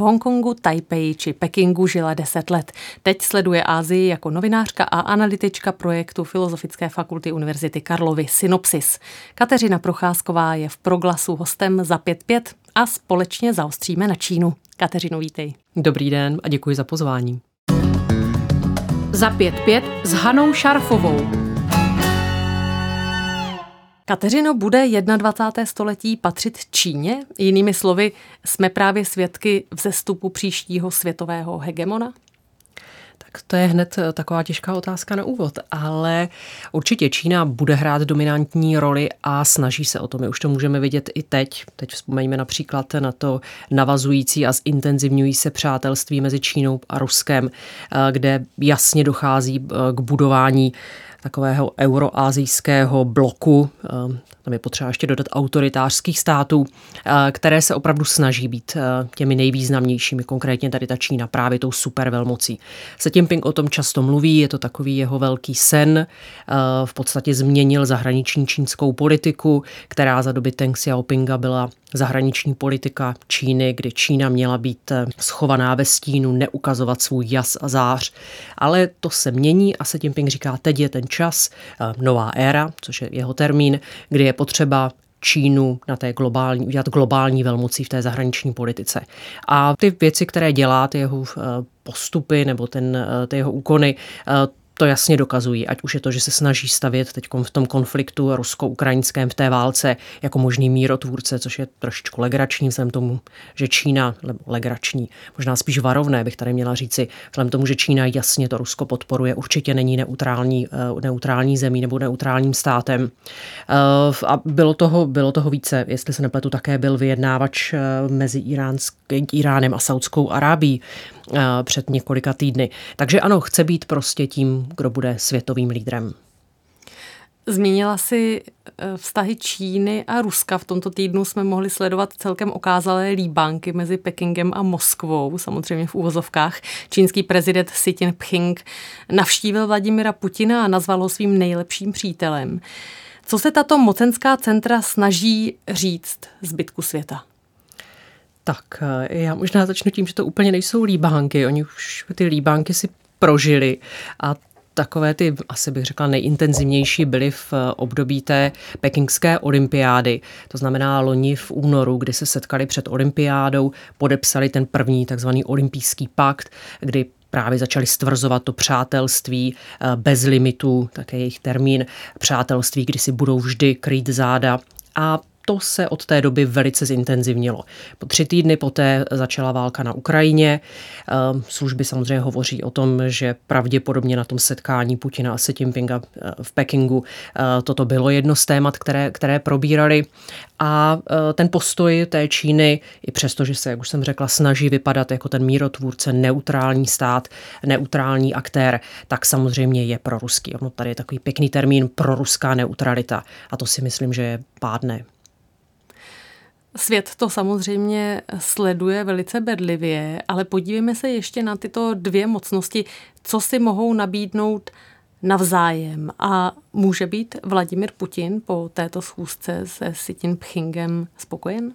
V Hongkongu, Taipei či Pekingu žila 10 let. Teď sleduje Ázii jako novinářka a analytička projektu Filozofické fakulty Univerzity Karlovy Synopsis. Kateřina Procházková je v proglasu hostem za 5-5 a společně zaostříme na Čínu. Kateřino, vítej. Dobrý den a děkuji za pozvání. Za 5-5 s Hanou Šarfovou. Kateřino, bude 21. století patřit Číně? Jinými slovy, jsme právě svědky vzestupu příštího světového hegemona? Tak to je hned eh, taková těžká otázka na úvod, ale určitě Čína bude hrát dominantní roli a snaží se o to. My už to můžeme vidět i teď. Teď vzpomeňme například na to navazující a zintenzivňují se přátelství mezi Čínou a Ruskem, eh, kde jasně dochází eh, k budování takového euroazijského bloku, eh, tam je potřeba ještě dodat autoritářských států, eh, které se opravdu snaží být eh, těmi nejvýznamnějšími, konkrétně tady ta Čína právě tou supervelmocí. Se Jinping o tom často mluví, je to takový jeho velký sen, v podstatě změnil zahraniční čínskou politiku, která za doby Deng Xiaopinga byla zahraniční politika Číny, kdy Čína měla být eh, schovaná ve stínu, neukazovat svůj jas a zář. Ale to se mění a se Jinping říká, teď je ten čas, eh, nová éra, což je jeho termín, kdy je potřeba Čínu na té globální, udělat globální velmocí v té zahraniční politice. A ty věci, které dělá, ty jeho eh, postupy nebo ten, ty jeho úkony, to jasně dokazují, ať už je to, že se snaží stavět teď v tom konfliktu rusko-ukrajinském v té válce jako možný mírotvůrce, což je trošičku legrační vzhledem tomu, že Čína, legrační, možná spíš varovné bych tady měla říci, vzhledem tomu, že Čína jasně to Rusko podporuje, určitě není neutrální, eh, neutrální zemí nebo neutrálním státem. Eh, a bylo toho, bylo toho více, jestli se nepletu, také byl vyjednávač eh, mezi Iránsk, Iránem a Saudskou Arábí před několika týdny. Takže ano, chce být prostě tím, kdo bude světovým lídrem. Zmínila si e, vztahy Číny a Ruska. V tomto týdnu jsme mohli sledovat celkem okázalé líbánky mezi Pekingem a Moskvou, samozřejmě v úvozovkách. Čínský prezident Xi Jinping navštívil Vladimira Putina a nazval ho svým nejlepším přítelem. Co se tato mocenská centra snaží říct zbytku světa? Tak e, já možná začnu tím, že to úplně nejsou líbánky. Oni už ty líbánky si prožili a takové ty, asi bych řekla, nejintenzivnější byly v eh, období té pekingské olympiády. To znamená loni v únoru, kdy se setkali před olympiádou, podepsali ten první takzvaný olympijský pakt, kdy právě začali stvrzovat to přátelství eh, bez limitu, také jejich termín, přátelství, kdy si budou vždy krýt záda. A to se od té doby velice zintenzivnilo. Po tři týdny poté začala válka na Ukrajině. Ehm, služby samozřejmě hovoří o tom, že pravděpodobně na tom setkání Putina a Xi Jinpinga eh, v Pekingu eh, toto bylo jedno z témat, které, které probírali. A eh, ten postoj té Číny, i přesto, že se, jak už jsem řekla, snaží vypadat jako ten mírotvůrce, neutrální stát, neutrální aktér, tak samozřejmě je pro ruský. Ono tady je takový pěkný termín pro ruská neutralita. A to si myslím, že je pádné. Svět to samozřejmě sleduje velice bedlivě, ale podívejme se ještě na tyto dvě mocnosti, co si mohou nabídnout navzájem. A může být Vladimir Putin po této schůzce se Xi Jinpingem spokojen?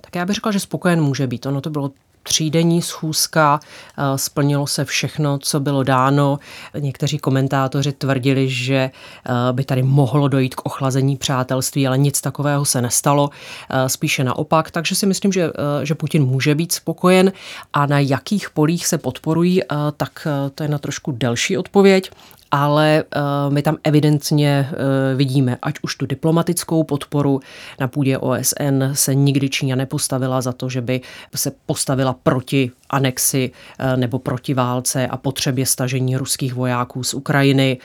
Tak já bych řekla, že spokojen může být. Ono to bylo třídenní schůzka, eh, splnilo se všechno, co bylo dáno. Někteří komentátoři tvrdili, že eh, by tady mohlo dojít k ochlazení přátelství, ale nic takového se nestalo, eh, spíše naopak. Takže si myslím, že, že Putin může být spokojen a na jakých polích se podporují, tak to je na trošku delší odpověď ale uh, my tam evidentně uh, vidíme, ať už tu diplomatickou podporu na půdě OSN se nikdy Čína nepostavila za to, že by se postavila proti anexi nebo protiválce a potřebě stažení ruských vojáků z Ukrajiny.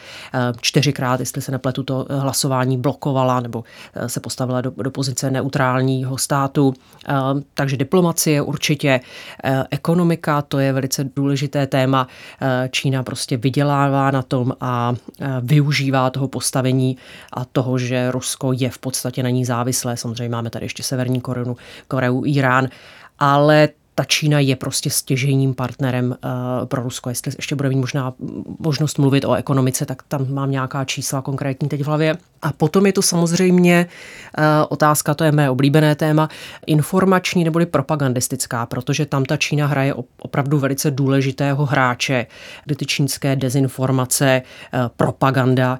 Čtyřikrát, jestli se nepletu, to hlasování blokovala nebo se postavila do, do pozice neutrálního státu. Takže diplomacie určitě, ekonomika, to je velice důležité téma. Čína prostě vydělává na tom a využívá toho postavení a toho, že Rusko je v podstatě na ní závislé. Samozřejmě máme tady ještě Severní Koreu, Koreu Irán, ale ta Čína je prostě stěžením partnerem uh, pro Rusko. Jestli ještě bude mít možná možnost mluvit o ekonomice, tak tam mám nějaká čísla konkrétní teď v hlavě. A potom je to samozřejmě uh, otázka, to je mé oblíbené téma, informační neboli propagandistická, protože tam ta Čína hraje opravdu velice důležitého hráče, kdy ty čínské dezinformace, uh, propaganda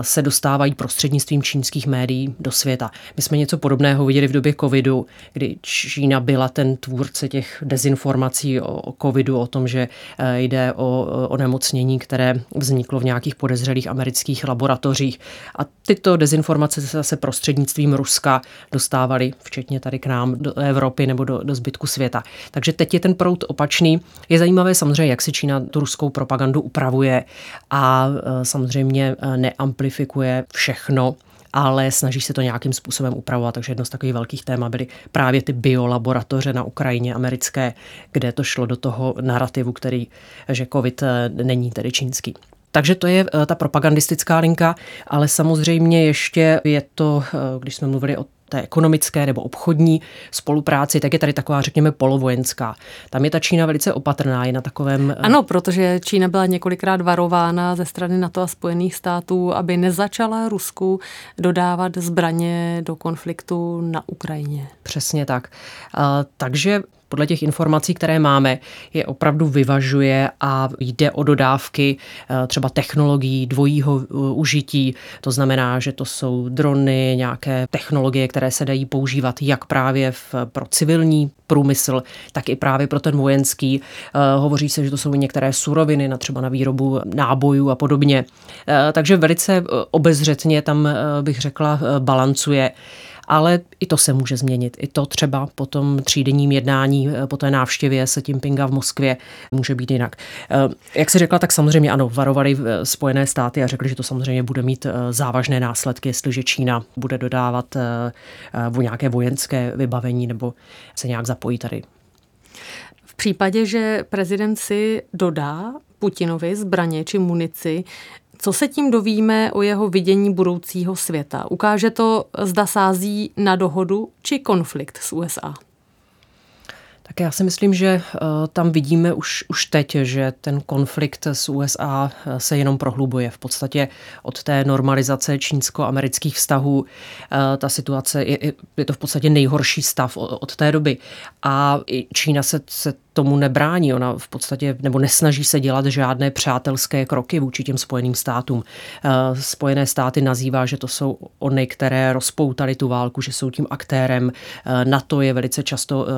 se dostávají prostřednictvím čínských médií do světa. My jsme něco podobného viděli v době covidu, kdy Čína byla ten tvůrce těch dezinformací o, covidu, o tom, že eh, jde o onemocnění, které vzniklo v nějakých podezřelých amerických laboratořích. A tyto dezinformace se zase prostřednictvím Ruska dostávaly, včetně tady k nám do Evropy nebo do, do zbytku světa. Takže teď je ten proud opačný. Je zajímavé samozřejmě, jak si Čína tu ruskou propagandu upravuje a eh, samozřejmě eh, neamplifikuje všechno, ale snaží se to nějakým způsobem upravovat. Takže jedno z takových velkých témat byly právě ty biolaboratoře na Ukrajině americké, kde to šlo do toho narrativu, který, že COVID eh, není tedy čínský. Takže to je eh, ta propagandistická linka, ale samozřejmě ještě je to, eh, když jsme mluvili o té ekonomické nebo obchodní spolupráci, tak je tady taková, řekněme, polovojenská. Tam je ta Čína velice opatrná, je na takovém... Eh, ano, protože Čína byla několikrát varována ze strany NATO a Spojených států, aby nezačala Rusku dodávat zbraně do konfliktu na Ukrajině. Přesně tak. Takže podle těch informací, které máme, je opravdu vyvažuje a jde o dodávky eh, třeba technologií dvojího eh, užití. To znamená, že to jsou drony, nějaké technologie, které se dají používat jak právě v, pro civilní průmysl, tak i právě pro ten vojenský. Eh, hovoří se, že to jsou některé suroviny, na třeba na výrobu nábojů a podobně. Takže velice obezřetně tam bych řekla balancuje ale i to se může změnit. I to třeba po tom třídenním jednání, eh, po té návštěvě se tím Pinga v Moskvě může být jinak. Eh, jak se řekla, tak samozřejmě ano, varovali eh, Spojené státy a řekli, že to samozřejmě bude mít závažné následky, jestliže Čína bude dodávat nějaké vojenské vybavení nebo se nějak zapojí tady v případě, že prezident si dodá Putinovi zbraně či munici, co se tím dovíme o jeho vidění budoucího světa? Ukáže to, zda sází na dohodu či konflikt s USA? Tak já si myslím, že eh, tam vidíme už, už teď, že ten konflikt s USA eh, se jenom prohlubuje. V podstatě od té normalizace čínsko-amerických vztahů eh, ta situace je, je to v podstatě nejhorší stav od té doby. A Čína se, se tomu nebrání. Ona v podstatě nebo nesnaží se dělat žádné přátelské kroky vůči těm Spojeným státům. Spojené státy nazývá, že to jsou ony, které rozpoutali tu válku, že jsou tím aktérem. NATO je velice často eh,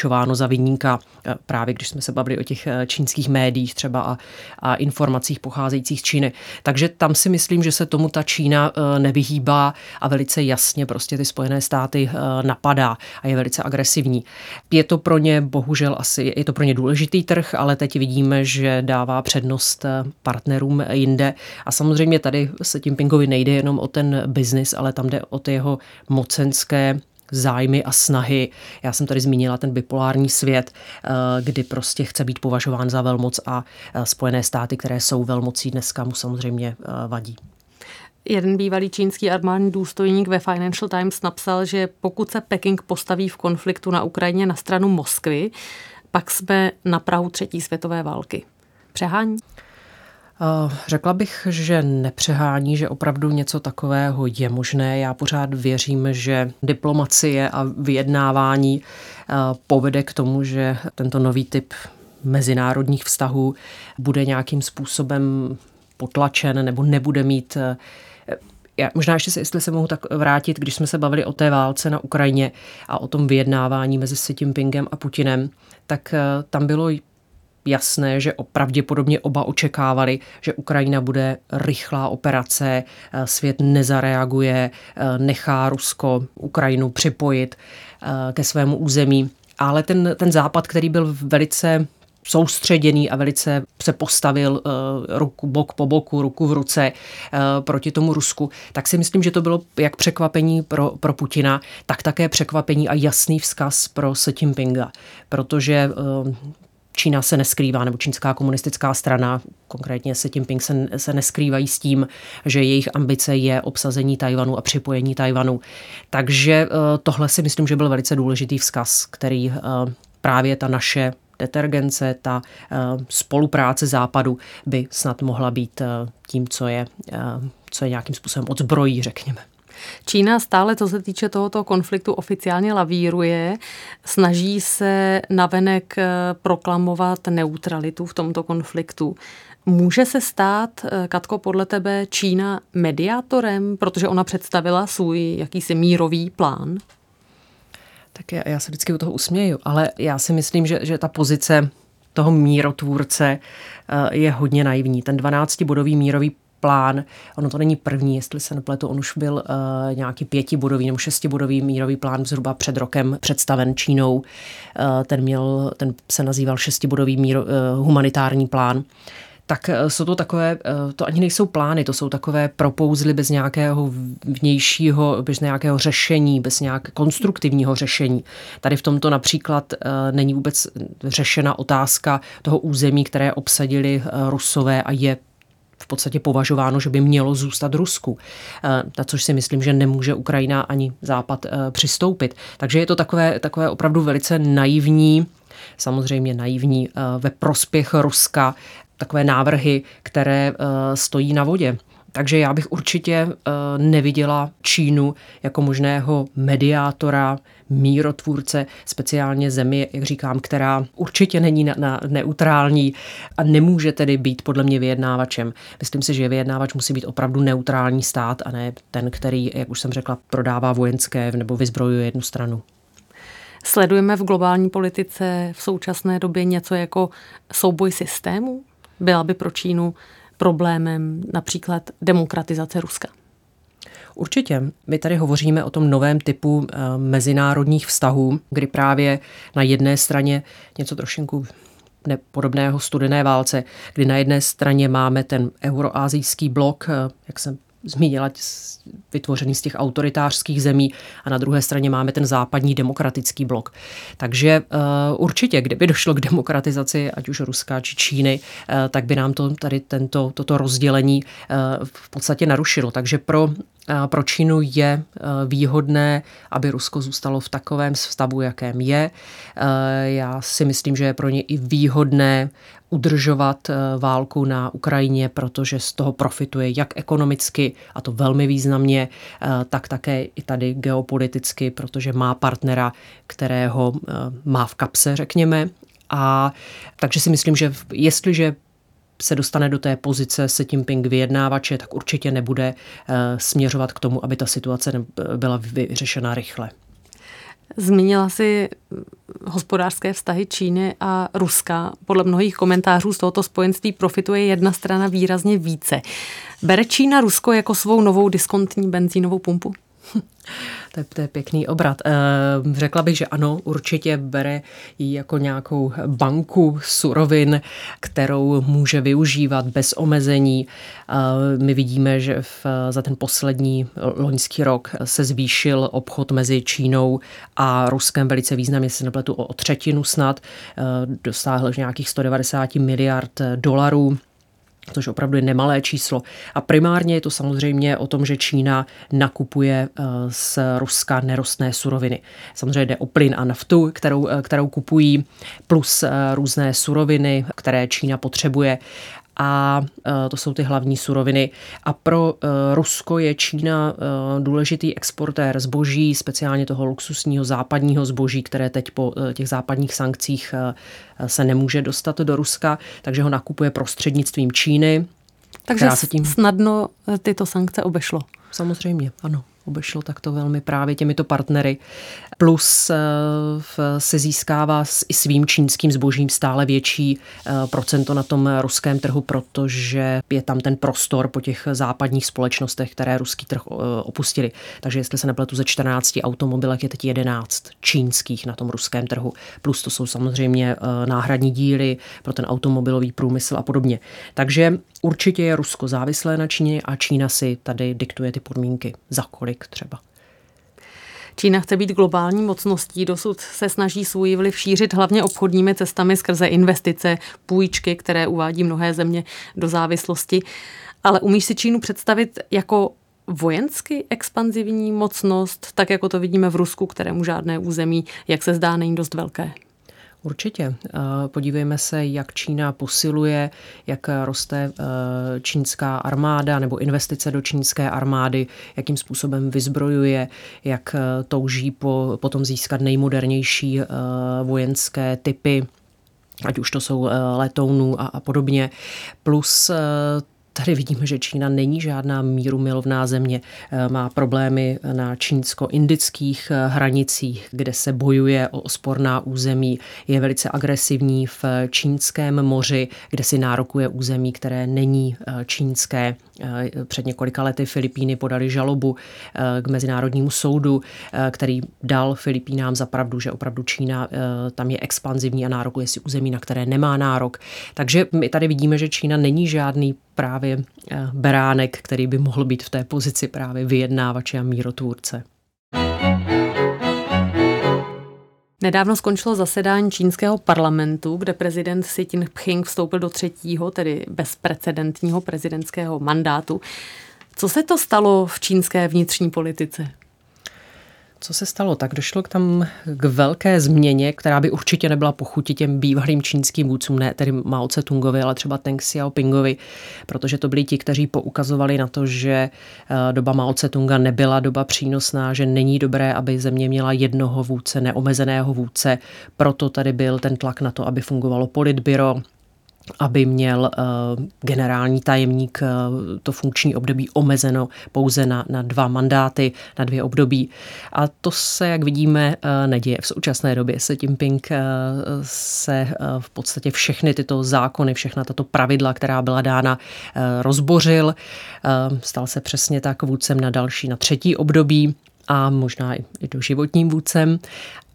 označováno za vinníka, právě když jsme se bavili o těch čínských médiích třeba a, a informacích pocházejících z Číny. Takže tam si myslím, že se tomu ta Čína nevyhýbá a velice jasně prostě ty Spojené státy napadá a je velice agresivní. Je to pro ně bohužel asi je to pro ně důležitý trh, ale teď vidíme, že dává přednost partnerům jinde. A samozřejmě tady se tím Pingovi nejde jenom o ten biznis, ale tam jde o ty jeho mocenské zájmy a snahy. Já jsem tady zmínila ten bipolární svět, eh, kdy prostě chce být považován za velmoc a eh, Spojené státy, které jsou velmocí dneska, mu samozřejmě vadí. Jeden bývalý čínský armádní důstojník ve Financial Times napsal, že pokud se Peking postaví v konfliktu na Ukrajině na stranu Moskvy, pak jsme na Prahu třetí světové války. Přehání? Eh, řekla bych, že nepřehání, že opravdu něco takového je možné. Já pořád věřím, že diplomacie a vyjednávání eh, povede k tomu, že tento nový typ mezinárodních vztahů bude nějakým způsobem potlačen nebo nebude mít eh, já možná ještě se, jestli se mohu tak vrátit, když jsme se bavili o té válce na Ukrajině a o tom vyjednávání mezi Xi Jinpingem a Putinem, tak tam bylo jasné, že pravděpodobně oba očekávali, že Ukrajina bude rychlá operace, eh, svět nezareaguje, eh, nechá Rusko Ukrajinu připojit ke svému území. Ale ten, ten západ, který byl velice soustředěný a velice se postavil ruku bok po boku, ruku v ruce proti tomu Rusku, tak si myslím, že to bylo jak překvapení pro, pro Putina, tak také překvapení a jasný vzkaz pro Xi Jinpinga, protože Čína se neskrývá, nebo čínská komunistická strana, konkrétně se Jinping se, se neskrývají s tím, že jejich ambice je obsazení Tajvanu a připojení Tajvanu. Takže tohle si myslím, že byl velice důležitý vzkaz, který právě ta naše detergence, ta eh, spolupráce západu by snad mohla být eh, tím, co je, eh, co je nějakým způsobem odzbrojí, řekněme. Čína stále, co se týče tohoto konfliktu, oficiálně lavíruje. Snaží se navenek proklamovat neutralitu v tomto konfliktu. Může se stát, Katko, podle tebe Čína mediátorem, protože ona představila svůj jakýsi mírový plán? Tak já, já se vždycky u toho usměju, ale já si myslím, že, že ta pozice toho mírotvůrce eh, je hodně naivní. Ten 12-bodový mírový plán, ono to není první, jestli se nepletu, on už byl uh, nějaký pětibodový nebo šestibodový mírový plán zhruba před rokem představen Čínou. Uh, ten, měl, ten se nazýval šestibodový míro, uh, humanitární plán tak jsou to takové, to ani nejsou plány, to jsou takové propouzly bez nějakého vnějšího, bez nějakého řešení, bez nějakého konstruktivního řešení. Tady v tomto například není vůbec řešena otázka toho území, které obsadili Rusové a je podstatě považováno, že by mělo zůstat Rusku, na což si myslím, že nemůže Ukrajina ani Západ přistoupit. Takže je to takové, takové opravdu velice naivní, samozřejmě naivní ve prospěch Ruska takové návrhy, které stojí na vodě. Takže já bych určitě neviděla Čínu jako možného mediátora, mírotvůrce, speciálně zemi, jak říkám, která určitě není na, na neutrální a nemůže tedy být podle mě vyjednávačem. Myslím si, že vyjednávač musí být opravdu neutrální stát a ne ten, který, jak už jsem řekla, prodává vojenské nebo vyzbrojuje jednu stranu. Sledujeme v globální politice v současné době něco jako souboj systémů? byla by pro Čínu problémem například demokratizace Ruska? Určitě. My tady hovoříme o tom novém typu eh, mezinárodních vztahů, kdy právě na jedné straně něco trošinku podobného studené válce, kdy na jedné straně máme ten euroazijský blok, eh, jak jsem zmínila, vytvořený z těch autoritářských zemí a na druhé straně máme ten západní demokratický blok. Takže uh, určitě, kdyby došlo k demokratizaci, ať už Ruska či Číny, tak by nám to tady tento, toto rozdělení v podstatě narušilo. Takže pro pro Čínu je výhodné, aby Rusko zůstalo v takovém stavu, jakém je. Já si myslím, že je pro ně i výhodné udržovat válku na Ukrajině, protože z toho profituje jak ekonomicky, a to velmi významně, tak také i tady geopoliticky, protože má partnera, kterého má v kapse, řekněme. A takže si myslím, že jestliže se dostane do té pozice se tím Ping vyjednávače, tak určitě nebude eh, směřovat k tomu, aby ta situace byla vyřešena rychle. Zmínila si hospodářské vztahy Číny a Ruska. Podle mnohých komentářů z tohoto spojenství profituje jedna strana výrazně více. Bere Čína Rusko jako svou novou diskontní benzínovou pumpu? To je, to je pěkný obrat. Eh, řekla bych, že ano, určitě bere ji jako nějakou banku surovin, kterou může využívat bez omezení. Eh, my vidíme, že v, za ten poslední loňský rok se zvýšil obchod mezi Čínou a Ruskem velice významně, se nepletu o, o třetinu snad, eh, dosáhl nějakých 190 miliard dolarů což opravdu je nemalé číslo. A primárně je to samozřejmě o tom, že Čína nakupuje eh, z Ruska nerostné suroviny. Samozřejmě jde o plyn a naftu, kterou, eh, kterou kupují, plus eh, různé suroviny, které Čína potřebuje a e, to jsou ty hlavní suroviny. A pro e, Rusko je Čína e, důležitý exportér zboží, speciálně toho luxusního západního zboží, které teď po těch západních sankcích se nemůže dostat do Ruska, takže ho nakupuje prostřednictvím Číny. Takže se tím... snadno tyto sankce obešlo. Samozřejmě, ano. obešlo takto velmi právě těmito partnery. Plus se získává i svým čínským zbožím stále větší procento na tom ruském trhu, protože je tam ten prostor po těch západních společnostech, které ruský trh opustili. Takže jestli se nepletu ze 14 automobilek, je teď 11 čínských na tom ruském trhu. Plus to jsou samozřejmě náhradní díly pro ten automobilový průmysl a podobně. Takže určitě je Rusko závislé na Číně a Čína si tady diktuje ty podmínky. Za kolik třeba. Čína chce být globální mocností, dosud se snaží svůj vliv šířit hlavně obchodními cestami skrze investice, půjčky, které uvádí mnohé země do závislosti. Ale umíš si Čínu představit jako vojensky expanzivní mocnost, tak jako to vidíme v Rusku, kterému žádné území, jak se zdá, není dost velké? Určitě. Eh, podívejme se, jak Čína posiluje, jak roste eh, čínská armáda nebo investice do čínské armády, jakým způsobem vyzbrojuje, jak eh, touží po, potom získat nejmodernější vojenské typy ať už to jsou letounů a, a podobně. Plus Tady vidíme, že Čína není žádná míru milovná země. Eh, má problémy na čínsko-indických eh, hranicích, kde se bojuje o sporná území. Je velice agresivní v čínském moři, kde si nárokuje území, které není eh, čínské. Před několika lety Filipíny podali žalobu k Mezinárodnímu soudu, který dal Filipínám za pravdu, že opravdu Čína tam je expanzivní a nárokuje si území, na které nemá nárok. Takže my tady vidíme, že Čína není žádný právě eh, beránek, který by mohl být v té pozici právě vyjednávače a mírotvůrce. Nedávno skončilo zasedání čínského parlamentu, kde prezident Xi Jinping vstoupil do třetího, tedy bezprecedentního prezidentského mandátu. Co se to stalo v čínské vnitřní politice? Co se stalo? Tak došlo k tam k velké změně, která by určitě nebyla pochutí těm bývalým čínským vůdcům, ne tedy Mao Tse-tungovi, ale třeba Teng Xiaopingovi, protože to byli ti, kteří poukazovali na to, že eh, doba Mao Tse-tunga nebyla doba přínosná, že není dobré, aby země měla jednoho vůdce, neomezeného vůdce. Proto tady byl ten tlak na to, aby fungovalo politbyro, aby měl uh, generální tajemník uh, to funkční období omezeno pouze na, na dva mandáty, na dvě období. A to se, jak vidíme, uh, neděje. V současné době se Jinping se v podstatě všechny tyto zákony, všechna tato pravidla, která byla dána, rozbořil. Stal se přesně tak vůdcem na další, na třetí období a možná i do životním vůdcem.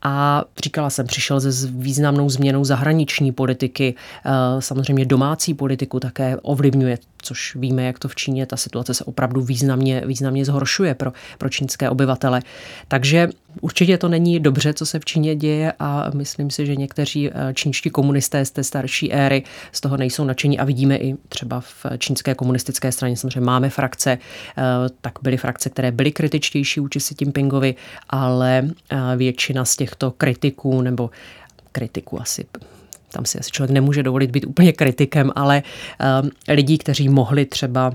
A říkala jsem, přišel se významnou změnou zahraniční politiky, eh, samozřejmě domácí politiku také ovlivňuje což víme, jak to v Číně, ta situace se opravdu významně, významně zhoršuje pro, pro čínské obyvatele. Takže určitě to není dobře, co se v Číně děje a myslím si, že někteří eh, čínští komunisté z té starší éry z toho nejsou nadšení a vidíme i třeba v čínské komunistické straně, samozřejmě máme frakce, eh, tak byly frakce, které byly kritičtější vůči si Jinpingovi, ale eh, většina z těchto kritiků nebo kritiku asi tam si asi člověk nemůže dovolit být úplně kritikem, ale uh, lidí, kteří mohli třeba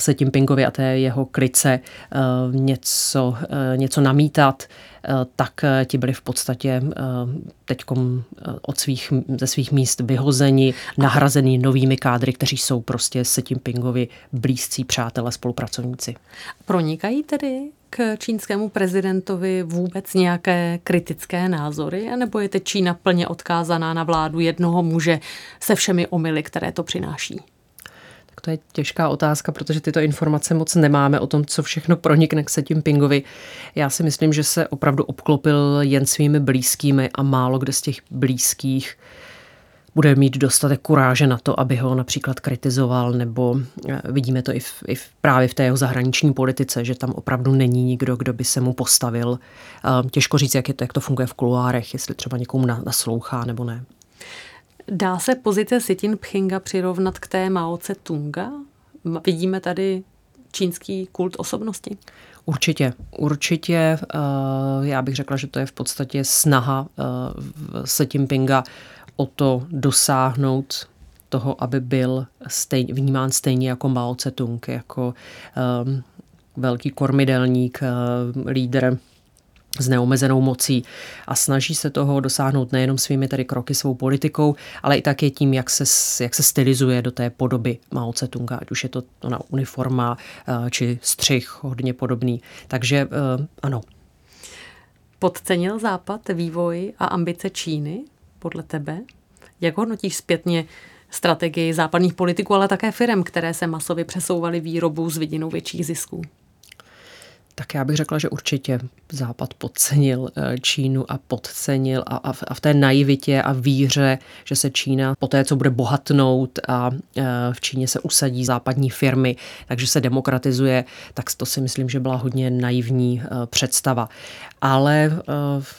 se tím Pingovi a té jeho klice uh, něco, uh, něco namítat, uh, tak ti byli v podstatě teď od svých, ze svých míst vyhozeni, nahrazeni novými kádry, kteří jsou prostě se tím Pingovi blízcí přátelé, spolupracovníci. Pronikají tedy k čínskému prezidentovi vůbec nějaké kritické názory, nebo je teď Čína plně odkázaná na vládu jednoho muže se všemi omily, které to přináší? To je těžká otázka, protože tyto informace moc nemáme o tom, co všechno pronikne k Setím Pingovi. Já si myslím, že se opravdu obklopil jen svými blízkými a málo kde z těch blízkých bude mít dostatek kuráže na to, aby ho například kritizoval, nebo eh, vidíme to i, v, i v, právě v té jeho zahraniční politice, že tam opravdu není nikdo, kdo by se mu postavil. Eh, těžko říct, jak, je to, jak to funguje v kuluárech, jestli třeba někomu naslouchá nebo ne. Dá se pozice Xi Jinpinga přirovnat k té Mao Tse Tunga? Vidíme tady čínský kult osobnosti? Určitě, určitě. Eh, já bych řekla, že to je v podstatě snaha Xi Jinpinga o to dosáhnout toho, aby byl stejn, vnímán stejně jako Mao Tse-tung, jako um, velký kormidelník, uh, lídr s neomezenou mocí a snaží se toho dosáhnout nejenom svými tedy kroky, svou politikou, ale i také tím, jak se, jak se stylizuje do té podoby Mao Tse-tunga, ať už je to ona uniforma eh, či střih hodně podobný. Takže eh, ano. Podcenil Západ vývoj a ambice Číny podle tebe? Jak hodnotíš zpětně strategii západních politiků, ale také firm, které se masově přesouvaly výrobu s vidinou větších zisků? Tak já bych řekla, že určitě Západ podcenil eh, Čínu a podcenil a, a, v, a v té naivitě a víře, že se Čína po té, co bude bohatnout a eh, v Číně se usadí západní firmy, takže se demokratizuje, tak to si myslím, že byla hodně naivní eh, představa. Ale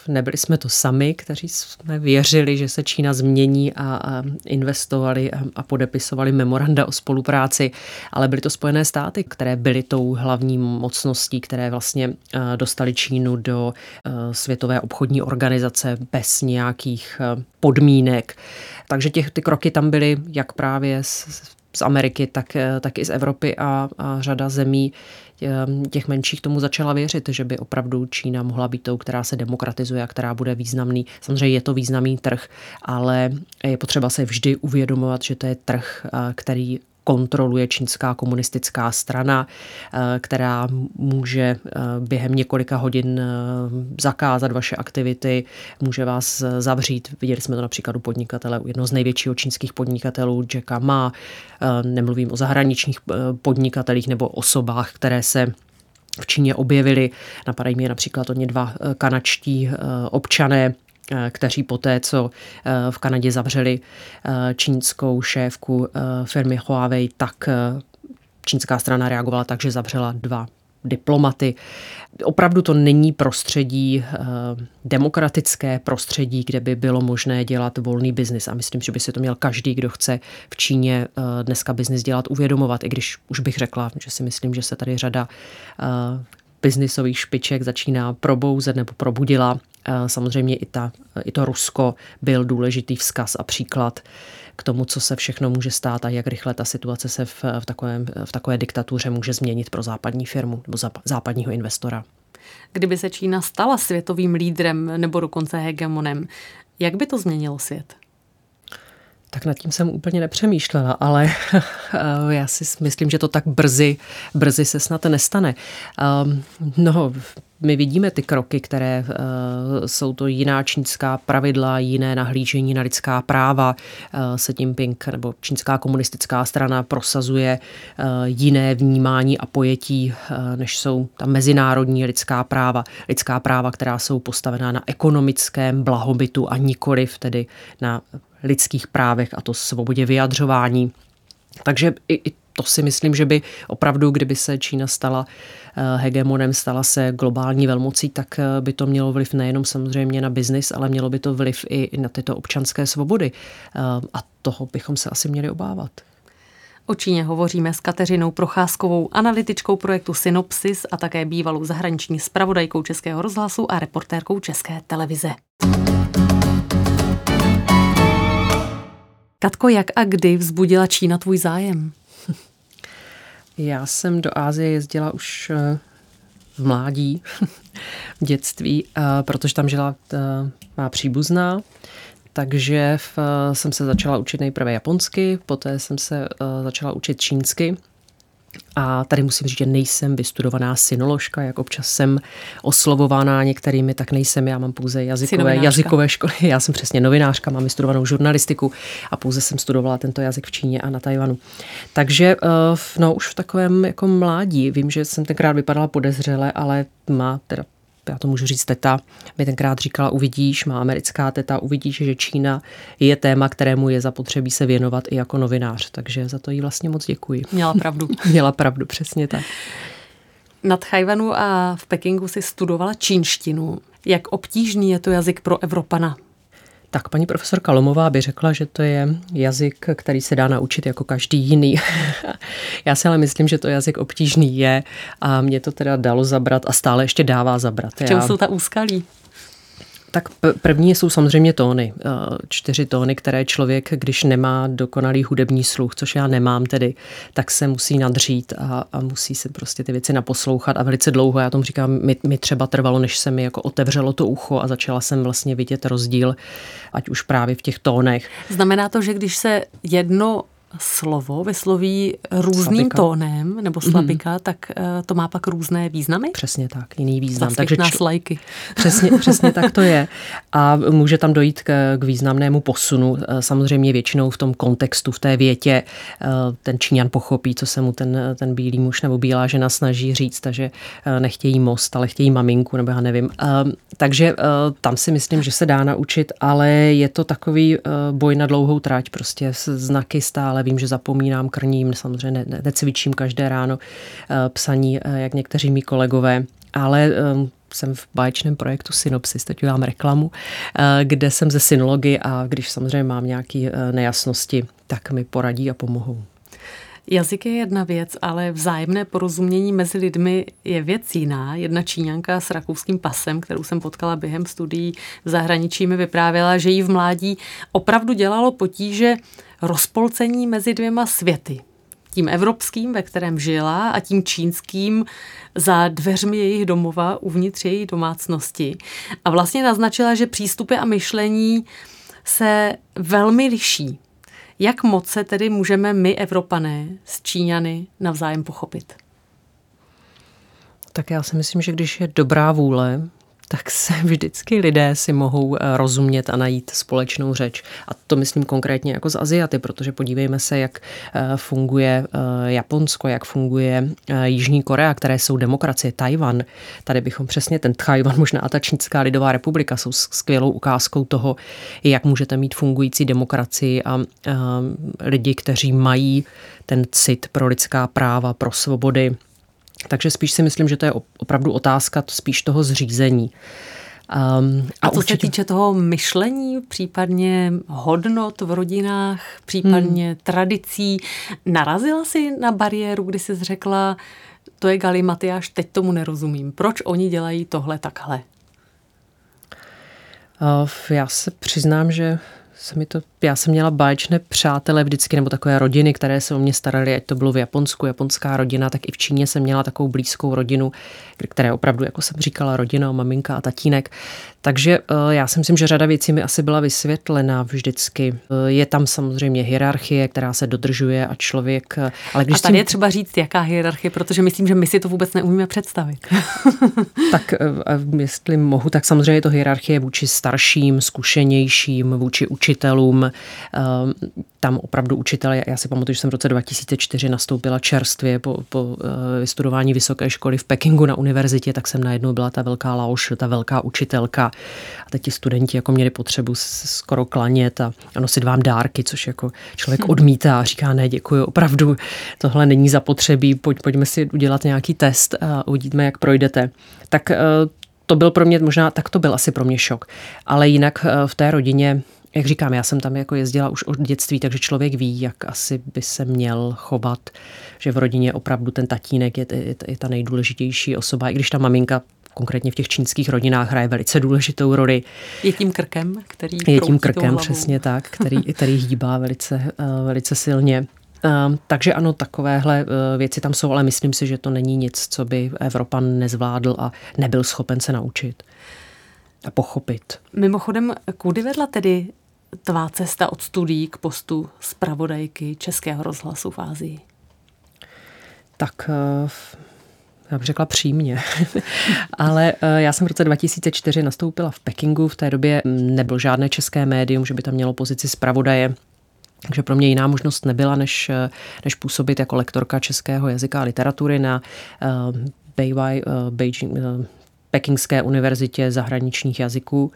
nebyli jsme to sami, kteří jsme věřili, že se Čína změní a, investovali a, a podepisovali memoranda o spolupráci, ale byly to Spojené státy, které byly tou hlavní mocností, které vlastně dostali Čínu do eh, Světové obchodní organizace bez nějakých eh, podmínek. Takže těch, ty kroky tam byly jak právě z, z Ameriky, tak, eh, tak i z Evropy a, a řada zemí těch menších tomu začala věřit, že by opravdu Čína mohla být tou, která se demokratizuje a která bude významný. Samozřejmě je to významný trh, ale je potřeba se vždy uvědomovat, že to je trh, který kontroluje čínská komunistická strana, eh, která může eh, během několika hodin eh, zakázat vaše aktivity, může vás zavřít. Viděli jsme to například u podnikatele, u jednoho z největšího čínských podnikatelů, Jacka Ma. Nemluvím o zahraničních podnikatelích nebo osobách, které se v Číně objevili. Napadají mě například oni dva kanačtí občané, kteří poté, co eh, v Kanadě zavřeli eh, čínskou šéfku firmy Huawei, tak čínská strana reagovala tak, že zavřela dva diplomaty. Opravdu to není prostředí, demokratické prostředí, kde by bylo možné dělat volný biznis. A myslím, že by si to měl každý, kdo chce v Číně dneska biznis dělat, uvědomovat. I když už bych řekla, že si myslím, že se tady řada biznisových špiček začíná probouzet nebo probudila. Samozřejmě i, ta, i to Rusko byl důležitý vzkaz a příklad k tomu, co se všechno může stát a jak rychle ta situace se v, v, takovém, v takové diktatuře může změnit pro západní firmu nebo západního investora. Kdyby se Čína stala světovým lídrem nebo dokonce hegemonem, jak by to změnilo svět? Tak nad tím jsem úplně nepřemýšlela, ale já si myslím, že to tak brzy, brzy se snad nestane. Um, no, my vidíme ty kroky, které uh, jsou to jiná čínská pravidla, jiné nahlížení na lidská práva. Uh, Xi Jinping nebo čínská komunistická strana prosazuje uh, jiné vnímání a pojetí, uh, než jsou ta mezinárodní lidská práva. Lidská práva, která jsou postavená na ekonomickém blahobytu a nikoliv tedy na lidských právech a to svobodě vyjadřování. Takže i, i to si myslím, že by opravdu, kdyby se Čína stala eh, hegemonem, stala se globální velmocí, tak eh, by to mělo vliv nejenom samozřejmě na biznis, ale mělo by to vliv i na tyto občanské svobody. Eh, a toho bychom se asi měli obávat. O Číně hovoříme s Kateřinou Procházkovou, analytičkou projektu Synopsis a také bývalou zahraniční spravodajkou Českého rozhlasu a reportérkou České televize. Katko, jak a kdy vzbudila Čína tvůj zájem? Já jsem do Ázie jezdila už eh, v mládí, v dětství, eh, protože tam žila eh, má příbuzná, takže jsem se začala učit nejprve japonsky, poté jsem se začala učit čínsky a tady musím říct, že nejsem vystudovaná synoložka, jak občas jsem oslovovaná některými, tak nejsem. Já mám pouze jazykové, jazykové školy. Já jsem přesně novinářka, mám vystudovanou žurnalistiku a pouze jsem studovala tento jazyk v Číně a na Tajvanu. Takže eh, no, už v takovém jako mládí, vím, že jsem tenkrát vypadala podezřele, ale má teda já to můžu říct teta, mi tenkrát říkala, uvidíš, má americká teta, uvidíš, že Čína je téma, kterému je zapotřebí se věnovat i jako novinář. Takže za to jí vlastně moc děkuji. Měla pravdu. Měla pravdu, přesně tak. Na Tchajvanu a v Pekingu si studovala čínštinu. Jak obtížný je to jazyk pro Evropana? Tak paní profesorka Lomová by řekla, že to je jazyk, který se dá naučit jako každý jiný. Já si ale myslím, že to jazyk obtížný je a mě to teda dalo zabrat a stále ještě dává zabrat. V čem Já... jsou ta úskalí? Tak první jsou samozřejmě tóny. Eh, čtyři tóny, které člověk, když nemá dokonalý hudební sluch, což já nemám tedy, tak se musí nadřít a, a musí se prostě ty věci naposlouchat a velice dlouho, já tomu říkám, mi, mi třeba trvalo, než se mi jako otevřelo to ucho a začala jsem vlastně vidět rozdíl, ať už právě v těch tónech. Znamená to, že když se jedno slovo vysloví různým slabika. tónem nebo mhm. slabika, mm. tak uh, to má pak různé významy? Přesně tak, jiný význam. Takže č- lajky. Přesně, přesně tak to je. A může tam dojít k, k významnému posunu. Eh, samozřejmě většinou v tom kontextu, v té větě eh, ten Číňan pochopí, co se mu ten, ten bílý muž nebo bílá žena snaží říct, takže nechtějí most, ale chtějí maminku, nebo já nevím. Takže tam si myslím, že se dá naučit, ale je to takový boj na dlouhou trať, prostě znaky stále vím, že zapomínám, krním, samozřejmě ne, ne, necvičím každé ráno eh, psaní, eh, jak někteří mý kolegové, ale ehm, jsem v báječném projektu Synopsis, teď udělám reklamu, eh, kde jsem ze synology a když samozřejmě mám nějaké nejasnosti, tak mi poradí a pomohou. Jazyk je jedna věc, ale vzájemné porozumění mezi lidmi je věc jiná. Jedna Číňanka s rakouským pasem, kterou jsem potkala během studií v zahraničí, mi vyprávěla, že jí v mládí opravdu dělalo potíže rozpolcení mezi dvěma světy. Tím evropským, ve kterém žila, a tím čínským za dveřmi jejich domova uvnitř její domácnosti. A vlastně naznačila, že přístupy a myšlení se velmi liší. Jak moc se tedy můžeme my, Evropané, s Číňany navzájem pochopit? Tak já si myslím, že když je dobrá vůle, tak se vždycky lidé si mohou eh, rozumět a najít společnou řeč. A to myslím konkrétně jako z Aziaty, protože podívejme se, jak eh, funguje eh, Japonsko, jak funguje Jižní Korea, které jsou demokracie, Tajvan. Tady bychom přesně ten Tajvan, možná a ta Čínská lidová republika jsou skvělou ukázkou toho, jak můžete mít fungující demokracii a lidi, kteří mají ten cit pro lidská práva, pro svobody, takže spíš si myslím, že to je opravdu otázka spíš toho zřízení. Um, a, a co určitě... se týče toho myšlení, případně hodnot v rodinách, případně hmm. tradicí, narazila si na bariéru, kdy jsi řekla, to je Gali Matyáš, teď tomu nerozumím. Proč oni dělají tohle takhle? Uh, já se přiznám, že se mi to, já jsem měla báječné přátele vždycky, nebo takové rodiny, které se o mě starali, ať to bylo v Japonsku, japonská rodina, tak i v Číně jsem měla takovou blízkou rodinu, které opravdu, jako jsem říkala, rodina, maminka a tatínek. Takže eh, já si myslím, že řada věcí mi asi byla vysvětlena vždycky. Eh, je tam samozřejmě hierarchie, která se dodržuje a člověk... Eh, ale když a tady tím... je třeba říct, jaká hierarchie, protože myslím, že my si to vůbec neumíme představit. tak jestli mohu, tak samozřejmě je to hierarchie vůči starším, zkušenějším, vůči učitelům. Tam opravdu učitel, já si pamatuju, že jsem v roce 2004 nastoupila čerstvě po, po vystudování vysoké školy v Pekingu na univerzitě, tak jsem najednou byla ta velká lauš, ta velká učitelka a teď ti studenti jako měli potřebu skoro klanět a, nosit vám dárky, což jako člověk hm. odmítá a říká, ne, děkuji, opravdu tohle není zapotřebí, pojď, pojďme si udělat nějaký test a uvidíme, jak projdete. Tak eh, to byl pro mě možná, tak to byl asi pro mě šok. Ale jinak eh, v té rodině jak říkám, já jsem tam jako jezdila už od dětství, takže člověk ví, jak asi by se měl chovat, že v rodině opravdu ten tatínek je, je, je ta nejdůležitější osoba, i když ta maminka konkrétně v těch čínských rodinách hraje velice důležitou roli. Je tím krkem, který Je tím krkem, přesně tak, který, který hýbá velice, eh, velice silně. Um, takže ano, takovéhle uh, věci tam jsou, ale myslím si, že to není nic, co by Evropan nezvládl a nebyl schopen se naučit a pochopit. Mimochodem, kudy vedla tedy tvá cesta od studií k postu zpravodajky Českého rozhlasu v Ázii? Tak uh, já bych řekla přímě. Ale eh, já jsem v roce 2004 nastoupila v Pekingu. V té době nebylo žádné české médium, že by tam mělo pozici zpravodaje. Takže pro mě jiná možnost nebyla, než, eh, než působit jako lektorka českého jazyka a literatury na uh, Beijing, uh, Beijing, uh, Pekingské univerzitě zahraničních jazyků.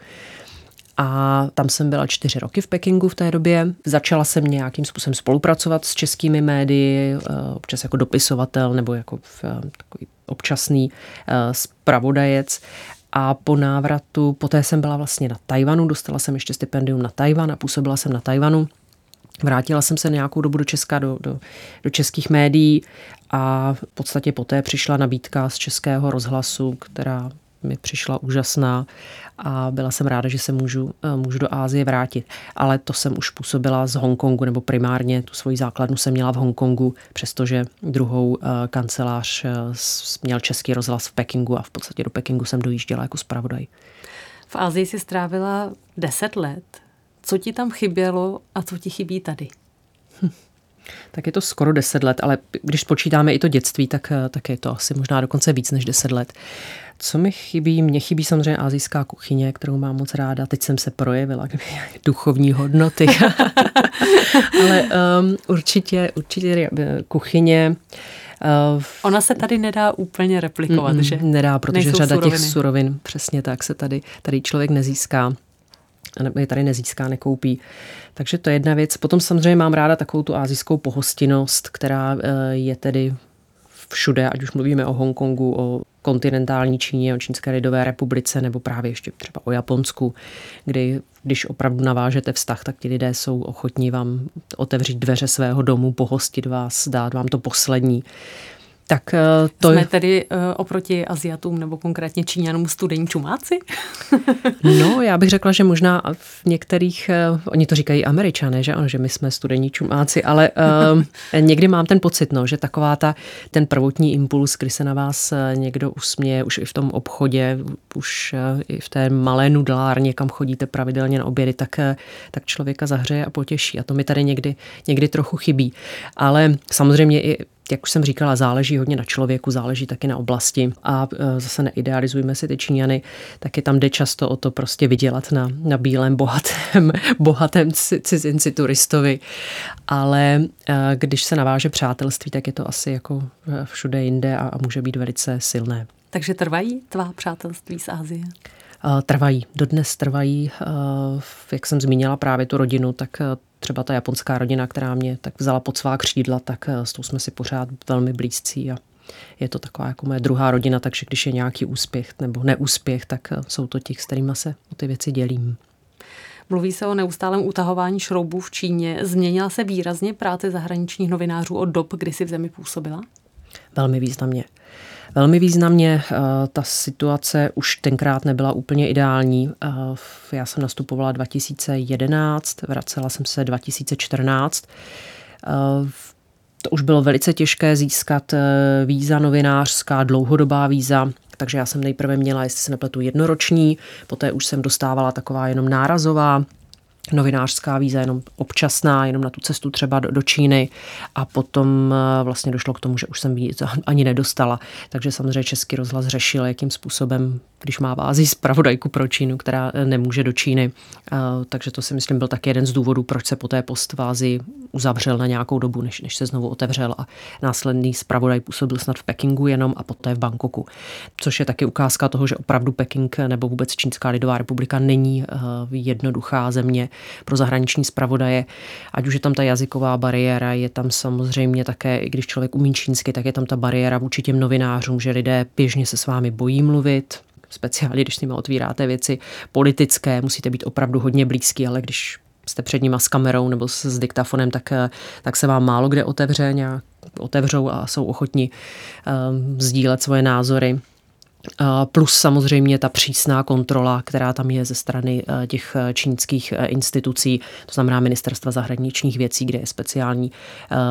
A tam jsem byla čtyři roky v Pekingu v té době. Začala jsem nějakým způsobem spolupracovat s českými médii, občas jako dopisovatel nebo jako takový občasný spravodajec. A po návratu, poté jsem byla vlastně na Tajvanu, dostala jsem ještě stipendium na Tajvan a působila jsem na Tajvanu. Vrátila jsem se nějakou dobu do Česka, do, do, do českých médií a v podstatě poté přišla nabídka z českého rozhlasu, která mi přišla úžasná a byla jsem ráda, že se můžu, eh, můžu do Ázie vrátit. Ale to jsem už působila z Hongkongu, nebo primárně tu svoji základnu jsem měla v Hongkongu, přestože druhou eh, kancelář eh, měl český rozhlas v Pekingu a v podstatě do Pekingu jsem dojížděla jako zpravodaj. V Ázii si strávila deset let. Co ti tam chybělo a co ti chybí tady? Hm. Tak je to skoro deset let, ale když spočítáme i to dětství, tak, tak je to asi možná dokonce víc než deset let. Co mi chybí? Mně chybí samozřejmě azijská kuchyně, kterou mám moc ráda. Teď jsem se projevila, duchovní hodnoty. Ale um, určitě, určitě kuchyně. Uh, Ona se tady nedá úplně replikovat, mm, že? Nedá, protože Nejsou řada suroviny. těch surovin, přesně tak, se tady, tady člověk nezíská je tady nezíská, nekoupí. Takže to je jedna věc. Potom samozřejmě mám ráda takovou tu azijskou pohostinnost, která eh, je tedy všude, ať už mluvíme o Hongkongu, o kontinentální Číně, o Čínské lidové republice nebo právě ještě třeba o Japonsku, kdy když opravdu navážete vztah, tak ti lidé jsou ochotní vám otevřít dveře svého domu, pohostit vás, dát vám to poslední. Tak eh, to Jsme tedy uh, oproti Aziatům nebo konkrétně Číňanům studení čumáci? no, já bych řekla, že možná v některých, uh, oni to říkají američané, že ano, že my jsme studení čumáci, ale uh, někdy mám ten pocit, no, že taková ta, ten prvotní impuls, kdy se na vás někdo usměje, už i v tom obchodě, už uh, i v té malé nudlárně, kam chodíte pravidelně na obědy, tak, uh, tak člověka zahřeje a potěší. A to mi tady někdy, někdy trochu chybí. Ale samozřejmě i jak už jsem říkala, záleží hodně na člověku, záleží taky na oblasti a e, zase neidealizujme si ty Číňany, taky tam jde často o to prostě vydělat na, na bílém bohatém, bohatém cizinci turistovi. Ale e, když se naváže přátelství, tak je to asi jako e, všude jinde a, a může být velice silné. Takže trvají tvá přátelství z Ázie? Trvají, dodnes trvají. Jak jsem zmínila právě tu rodinu, tak třeba ta japonská rodina, která mě tak vzala pod svá křídla, tak eh, s tou jsme si pořád velmi blízcí a je to taková jako moje druhá rodina, takže když je nějaký úspěch nebo neúspěch, tak eh, jsou to ti, s kterými se o ty věci dělím. Mluví se o neustálém utahování šroubů v Číně. Změnila se výrazně práce zahraničních novinářů od dob, kdy si v zemi působila? Velmi významně. Velmi významně eh, ta situace už tenkrát nebyla úplně ideální. Eh, já jsem nastupovala 2011, vracela jsem se 2014. Eh, to už bylo velice těžké získat víza novinářská, dlouhodobá víza, takže já jsem nejprve měla, jestli se nepletu, jednoroční, poté už jsem dostávala taková jenom nárazová, novinářská víza jenom občasná, jenom na tu cestu třeba do, do Číny a potom eh, vlastně došlo k tomu, že už jsem víza ani nedostala. Takže samozřejmě Český rozhlas řešil, jakým způsobem, když má v zpravodajku pro Čínu, která eh, nemůže do Číny. Eh, takže to si myslím byl taky jeden z důvodů, proč se po té post v uzavřel na nějakou dobu, než, než se znovu otevřel a následný zpravodaj působil snad v Pekingu jenom a poté v Bangkoku. Což je taky ukázka toho, že opravdu Peking nebo vůbec Čínská lidová republika není jednoduchá země, pro zahraniční zpravodaje, ať už je tam ta jazyková bariéra, je tam samozřejmě také, i když člověk umí čínsky, tak je tam ta bariéra vůči těm novinářům, že lidé běžně se s vámi bojí mluvit, speciálně když s nimi otvíráte věci politické, musíte být opravdu hodně blízký, ale když jste před nima s kamerou nebo s, s diktafonem, tak, tak se vám málo kde otevře, nějak otevřou a jsou ochotni um, sdílet svoje názory. Plus samozřejmě ta přísná kontrola, která tam je ze strany eh, těch eh, čínských eh, institucí, to znamená Ministerstva zahraničních věcí, kde je speciální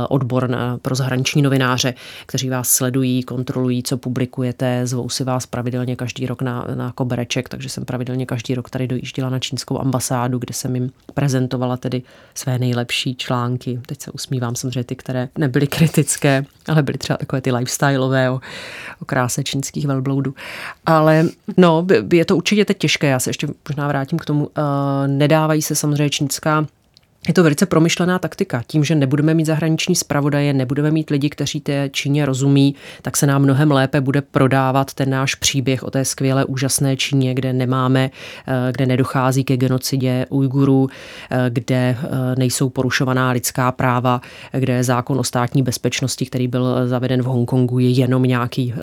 odbor pro zahraniční novináře, kteří vás sledují, kontrolují, co publikujete, zvou si vás pravidelně každý rok na, na kobereček, takže jsem pravidelně každý rok tady dojížděla na čínskou ambasádu, kde jsem jim prezentovala tedy své nejlepší články. Teď se usmívám samozřejmě ty, které nebyly kritické, ale byly třeba takové ty lifestyleové o, o kráse čínských velbloudů. Ale no, je to určitě teď těžké, já se ještě možná vrátím k tomu. Uh, nedávají se samozřejmě čínská je to velice promyšlená taktika. Tím, že nebudeme mít zahraniční zpravodaje, nebudeme mít lidi, kteří té Číně rozumí, tak se nám mnohem lépe bude prodávat ten náš příběh o té skvělé, úžasné Číně, kde nemáme, eh, kde nedochází ke genocidě Ujgurů, eh, kde nejsou porušovaná lidská práva, kde zákon o státní bezpečnosti, který byl zaveden v Hongkongu, je jenom nějaký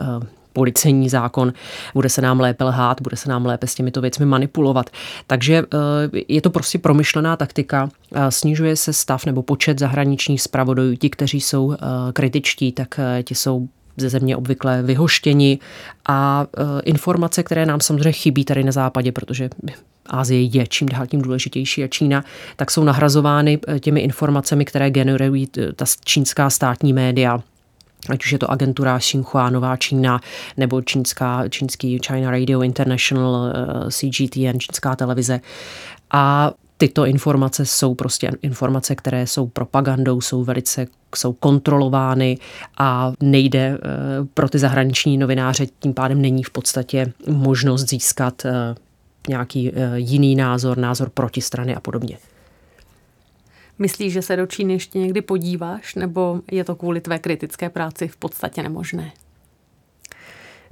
policejní zákon, bude se nám lépe lhát, bude se nám lépe s těmito věcmi manipulovat. Takže eh, je to prostě promyšlená taktika. Snižuje se stav nebo počet zahraničních zpravodajů. Ti, kteří jsou eh, kritičtí, tak eh, ti jsou ze země obvykle vyhoštěni a informace, které nám samozřejmě chybí tady na západě, protože Ázie je čím dál tím důležitější a Čína, tak jsou nahrazovány těmi informacemi, které generují ta čínská státní média, ať už je to agentura Xinhua, Nová Čína, nebo čínská, čínský China Radio International, CGTN, čínská televize. A tyto informace jsou prostě informace, které jsou propagandou, jsou velice jsou kontrolovány a nejde eh, pro ty zahraniční novináře, tím pádem není v podstatě možnost získat eh, nějaký eh, jiný názor, názor protistrany a podobně. Myslíš, že se do Číny ještě někdy podíváš, nebo je to kvůli tvé kritické práci v podstatě nemožné?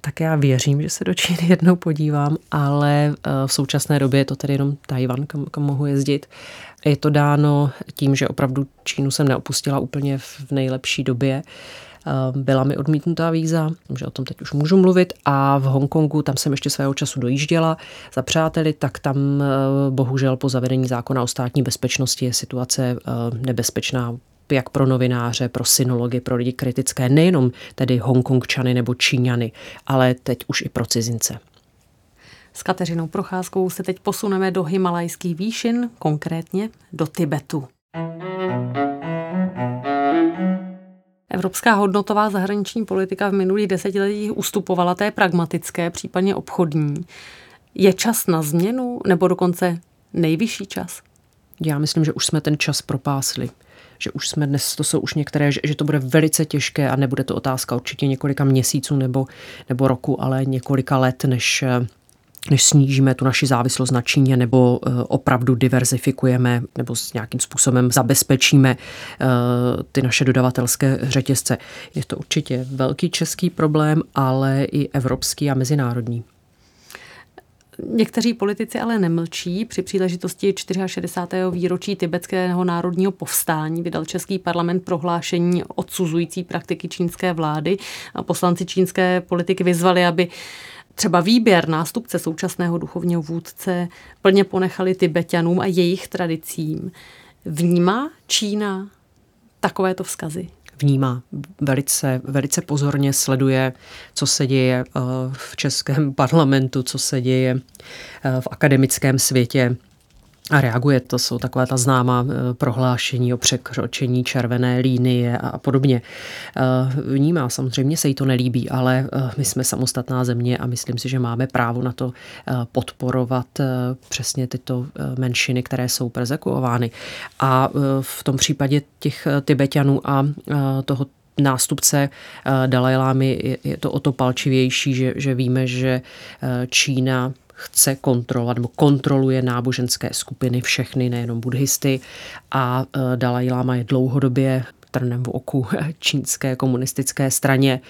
tak já věřím, že se do Číny jednou podívám, ale eh, v současné době je to tedy jenom Tajvan, kam, kam mohu jezdit. Je to dáno tím, že opravdu Čínu jsem neopustila úplně v nejlepší době. Eh, byla mi odmítnutá víza, že o tom teď už můžu mluvit, a v Hongkongu, tam jsem ještě svého času dojížděla za přáteli, tak tam eh, bohužel po zavedení zákona o státní bezpečnosti je situace nebezpečná jak pro novináře, pro synology, pro lidi kritické, nejenom tedy Hongkongčany nebo Číňany, ale teď už i pro cizince. S Kateřinou Procházkou se teď posuneme do Himalajských výšin, konkrétně do Tibetu. Evropská hodnotová zahraniční politika v minulých desetiletích ustupovala té pragmatické, případně obchodní. Je čas na změnu nebo dokonce nejvyšší čas? Já myslím, že už jsme ten čas propásli že už jsme dnes, to jsou už některé, že, že to bude velice těžké a nebude to otázka určitě několika měsíců nebo, nebo roku, ale několika let, než než snížíme tu naši závislost na Číně nebo eh, opravdu diverzifikujeme nebo s nějakým způsobem zabezpečíme eh, ty naše dodavatelské řetězce. Je to určitě velký český problém, ale i evropský a mezinárodní. Někteří politici ale nemlčí. Při příležitosti 64. výročí tibetského národního povstání vydal Český parlament prohlášení odsuzující praktiky čínské vlády. A poslanci čínské politiky vyzvali, aby třeba výběr nástupce současného duchovního vůdce plně ponechali Tibetanům a jejich tradicím. Vnímá Čína takovéto vzkazy? vnímá velice, velice pozorně, sleduje, co se děje eh, v českém parlamentu, co se děje eh, v akademickém světě a reaguje. To jsou taková ta známá eh, prohlášení o překročení červené línie a podobně. Vnímá, samozřejmě se jí to nelíbí, ale my jsme samostatná země a myslím si, že máme právo na to podporovat přesně tyto menšiny, které jsou persekuovány. A v tom případě těch Tibetanů a toho nástupce Dalajlámy je to o to palčivější, že, že víme, že Čína chce kontrolovat nebo kontroluje náboženské skupiny, všechny, nejenom buddhisty. A e, Dalai Lama je dlouhodobě trnem v oku čínské komunistické straně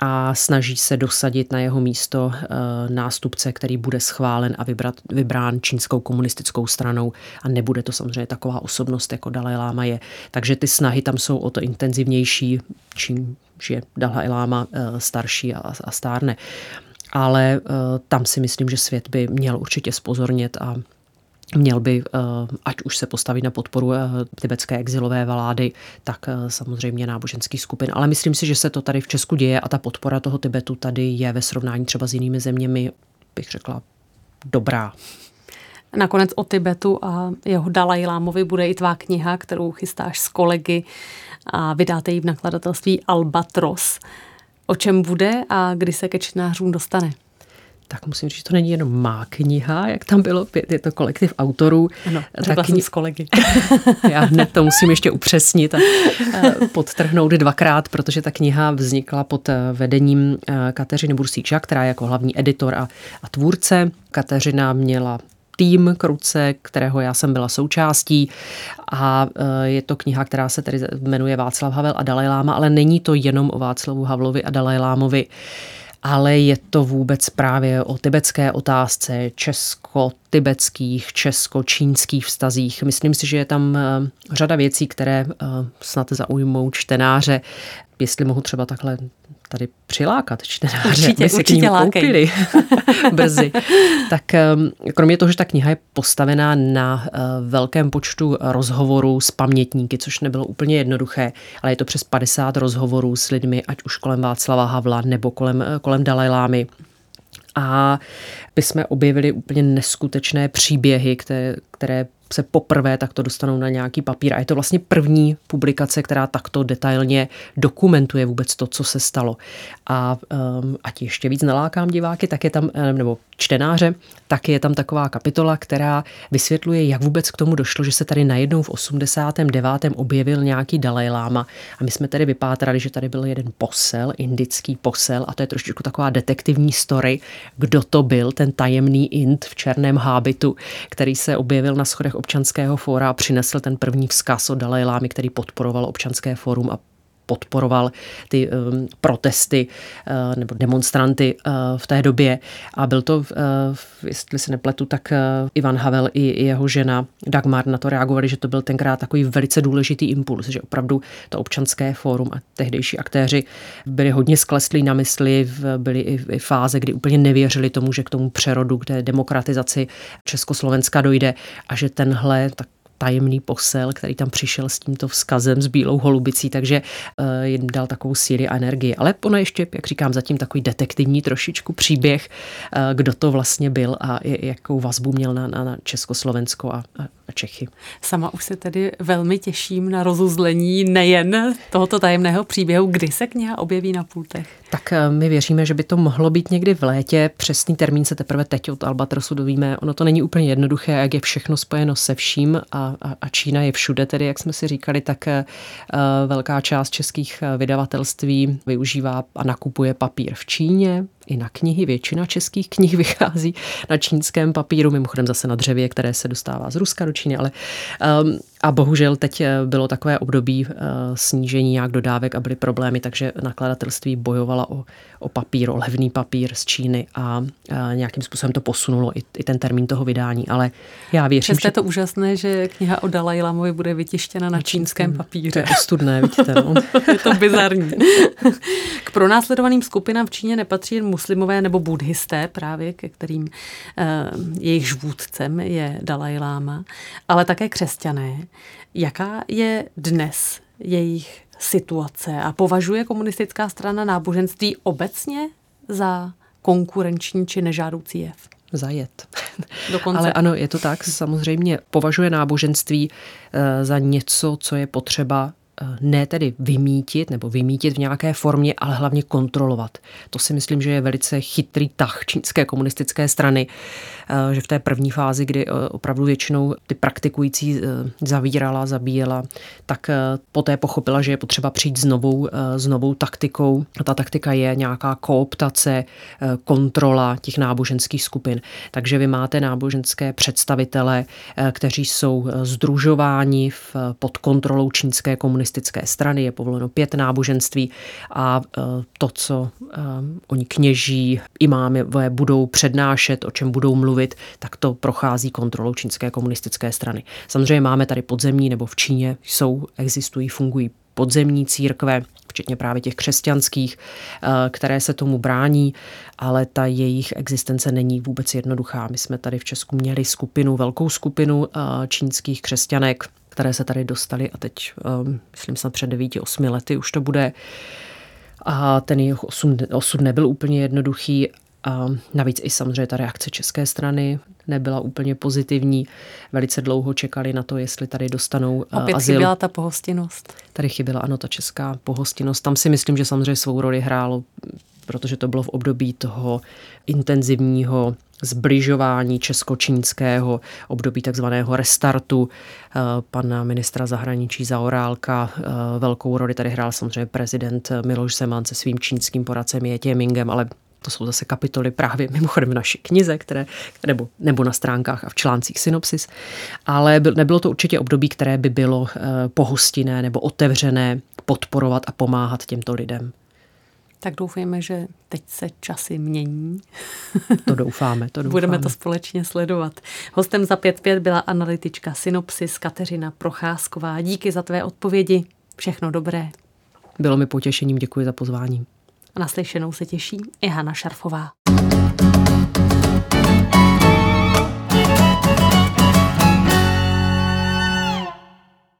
a snaží se dosadit na jeho místo e, nástupce, který bude schválen a vybrat, vybrán čínskou komunistickou stranou a nebude to samozřejmě taková osobnost, jako Dalai Lama je. Takže ty snahy tam jsou o to intenzivnější, čím je Dalai Lama e, starší a, a stárne ale uh, tam si myslím, že svět by měl určitě spozornit a měl by, uh, ať už se postavit na podporu uh, tibetské exilové vlády, tak samozřejmě náboženský skupin. Ale myslím si, že se to tady v Česku děje a ta podpora toho Tibetu tady je ve srovnání třeba s jinými zeměmi, bych řekla, dobrá. Nakonec o Tibetu a jeho Dalaj Lámovi bude i tvá kniha, kterou chystáš s kolegy a vydáte ji v nakladatelství Albatros o čem bude a kdy se ke čtenářům dostane? tak musím říct, že to není jenom má kniha, jak tam bylo, je to kolektiv autorů. Ano, řekla kni... jsem s kolegy. Já hned to musím ještě upřesnit a podtrhnout dvakrát, protože ta kniha vznikla pod eh, vedením eh, Kateřiny Bursíča, která je jako hlavní editor a, a tvůrce. Kateřina měla tým Kruce, kterého já jsem byla součástí a e, je to kniha, která se tedy jmenuje Václav Havel a Dalaj Lama, ale není to jenom o Václavu Havlovi a Dalaj Lámovi ale je to vůbec právě o tibetské otázce, česko-tibetských, česko-čínských vztazích. Myslím si, že je tam e, řada věcí, které e, snad zaujmou čtenáře. Jestli mohu třeba takhle tady přilákat čtenáře, určitě, aby se určitě k ním koupili brzy. tak kromě toho, že ta kniha je postavená na eh, velkém počtu rozhovorů s pamětníky, což nebylo úplně jednoduché, ale je to přes 50 rozhovorů s lidmi, ať už kolem Václava Havla nebo kolem, eh, kolem Dalajlámy. A my jsme objevili úplně neskutečné příběhy, které, které se poprvé takto dostanou na nějaký papír. A je to vlastně první publikace, která takto detailně dokumentuje vůbec to, co se stalo. A um, ať ještě víc nalákám diváky, tak je tam, nebo čtenáře, tak je tam taková kapitola, která vysvětluje, jak vůbec k tomu došlo, že se tady najednou v 89. objevil nějaký Dalaj Lama. A my jsme tady vypátrali, že tady byl jeden posel, indický posel, a to je trošičku taková detektivní story, kdo to byl, ten tajemný Ind v černém hábitu, který se objevil na schodech občanského fóra a přinesl ten první vzkaz od Dalajlámy, který podporoval občanské fórum a podporoval ty um, protesty uh, nebo demonstranty uh, v té době. A byl to, uh, jestli se nepletu, tak Ivan Havel i, jeho žena Dagmar na to reagovali, že to byl tenkrát takový velice důležitý impuls, že opravdu to občanské fórum a tehdejší aktéři byli hodně skleslí na mysli, byly i, i fáze, kdy úplně nevěřili tomu, že k tomu přerodu, k té demokratizaci Československa dojde a že tenhle tak tajemný posel, který tam přišel s tímto vzkazem, s bílou holubicí, takže uh, jim dal takovou síly a energii. Ale ono ještě, jak říkám, zatím takový detektivní trošičku příběh, uh, kdo to vlastně byl a jakou vazbu měl na, na, na Československo a, a Čechy. Sama už se tedy velmi těším na rozuzlení nejen tohoto tajemného příběhu, kdy se kniha objeví na pultech. Tak eh, my věříme, že by to mohlo být někdy v létě. Přesný termín se teprve teď od Albatrosu dovíme. Ono to není úplně jednoduché, jak je všechno spojeno se vším a, a, a Čína je všude, tedy jak jsme si říkali, tak uh, velká část českých vydavatelství využívá a nakupuje papír v Číně, i na knihy. Většina českých knih vychází na čínském papíru, mimochodem zase na dřevě, které se dostává z Ruska do Číny, ale um, a bohužel teď eh, bylo takové období uh, snížení nějak dodávek a byly problémy, takže nakladatelství bojovala o, o papír, o levný papír z Číny a uh, nějakým způsobem to posunulo i, i ten termín toho vydání, ale já věřím, Přesto že... je to úžasné, že kniha o Dalai Lamovi bude vytištěna na čínském papíře. To je ostudné, vidíte. No. je to bizarní. K pronásledovaným skupinám v Číně nepatří jen muslimové nebo buddhisté právě, ke kterým uh, jejich vůdcem je Dalai Lama, ale také křesťané. Jaká je dnes jejich situace a považuje komunistická strana náboženství obecně za konkurenční či nežádoucí jev? zajet. Dokonce. Ale ano, je to tak. Samozřejmě považuje náboženství eh, za něco, co je potřeba ne tedy vymítit nebo vymítit v nějaké formě, ale hlavně kontrolovat. To si myslím, že je velice chytrý tah čínské komunistické strany, eh, že v té první fázi, kdy eh, opravdu většinou ty praktikující zavírala, zabíjela, tak poté pochopila, že je potřeba přijít s novou, s novou taktikou. A ta taktika je nějaká kooptace, kontrola těch náboženských skupin. Takže vy máte náboženské představitele, kteří jsou združováni pod kontrolou čínské komunistické komunistické strany, je povoleno pět náboženství a e, to, co e, oni kněží, imámové budou přednášet, o čem budou mluvit, tak to prochází kontrolou čínské komunistické strany. Samozřejmě máme tady podzemní, nebo v Číně jsou, existují, fungují podzemní církve, včetně právě těch křesťanských, e, které se tomu brání, ale ta jejich existence není vůbec jednoduchá. My jsme tady v Česku měli skupinu, velkou skupinu čínských křesťanek, které se tady dostaly a teď, um, myslím snad před 9-8 lety už to bude. A ten osud, osud nebyl úplně jednoduchý. A navíc i samozřejmě ta reakce české strany nebyla úplně pozitivní. Velice dlouho čekali na to, jestli tady dostanou uh, Opět azyl. chyběla ta pohostinnost. Tady chyběla, ano, ta česká pohostinnost. Tam si myslím, že samozřejmě svou roli hrálo protože to bylo v období toho intenzivního zbližování česko-čínského období takzvaného restartu. Eh, pana ministra zahraničí Zaorálka eh, velkou roli tady hrál samozřejmě prezident Miloš Zeman se svým čínským poradcem Jetě Mingem, ale to jsou zase kapitoly právě mimochodem v naší knize, které, nebo, nebo na stránkách a v článcích synopsis. Ale byl, nebylo to určitě období, které by bylo eh, pohostinné nebo otevřené podporovat a pomáhat těmto lidem. Tak doufejme, že teď se časy mění. To doufáme, to doufáme. Budeme to společně sledovat. Hostem za 5.5 byla analytička Synopsis Kateřina Procházková. Díky za tvé odpovědi. Všechno dobré. Bylo mi potěšením, děkuji za pozvání. Naslyšenou se těší i Hana Šarfová.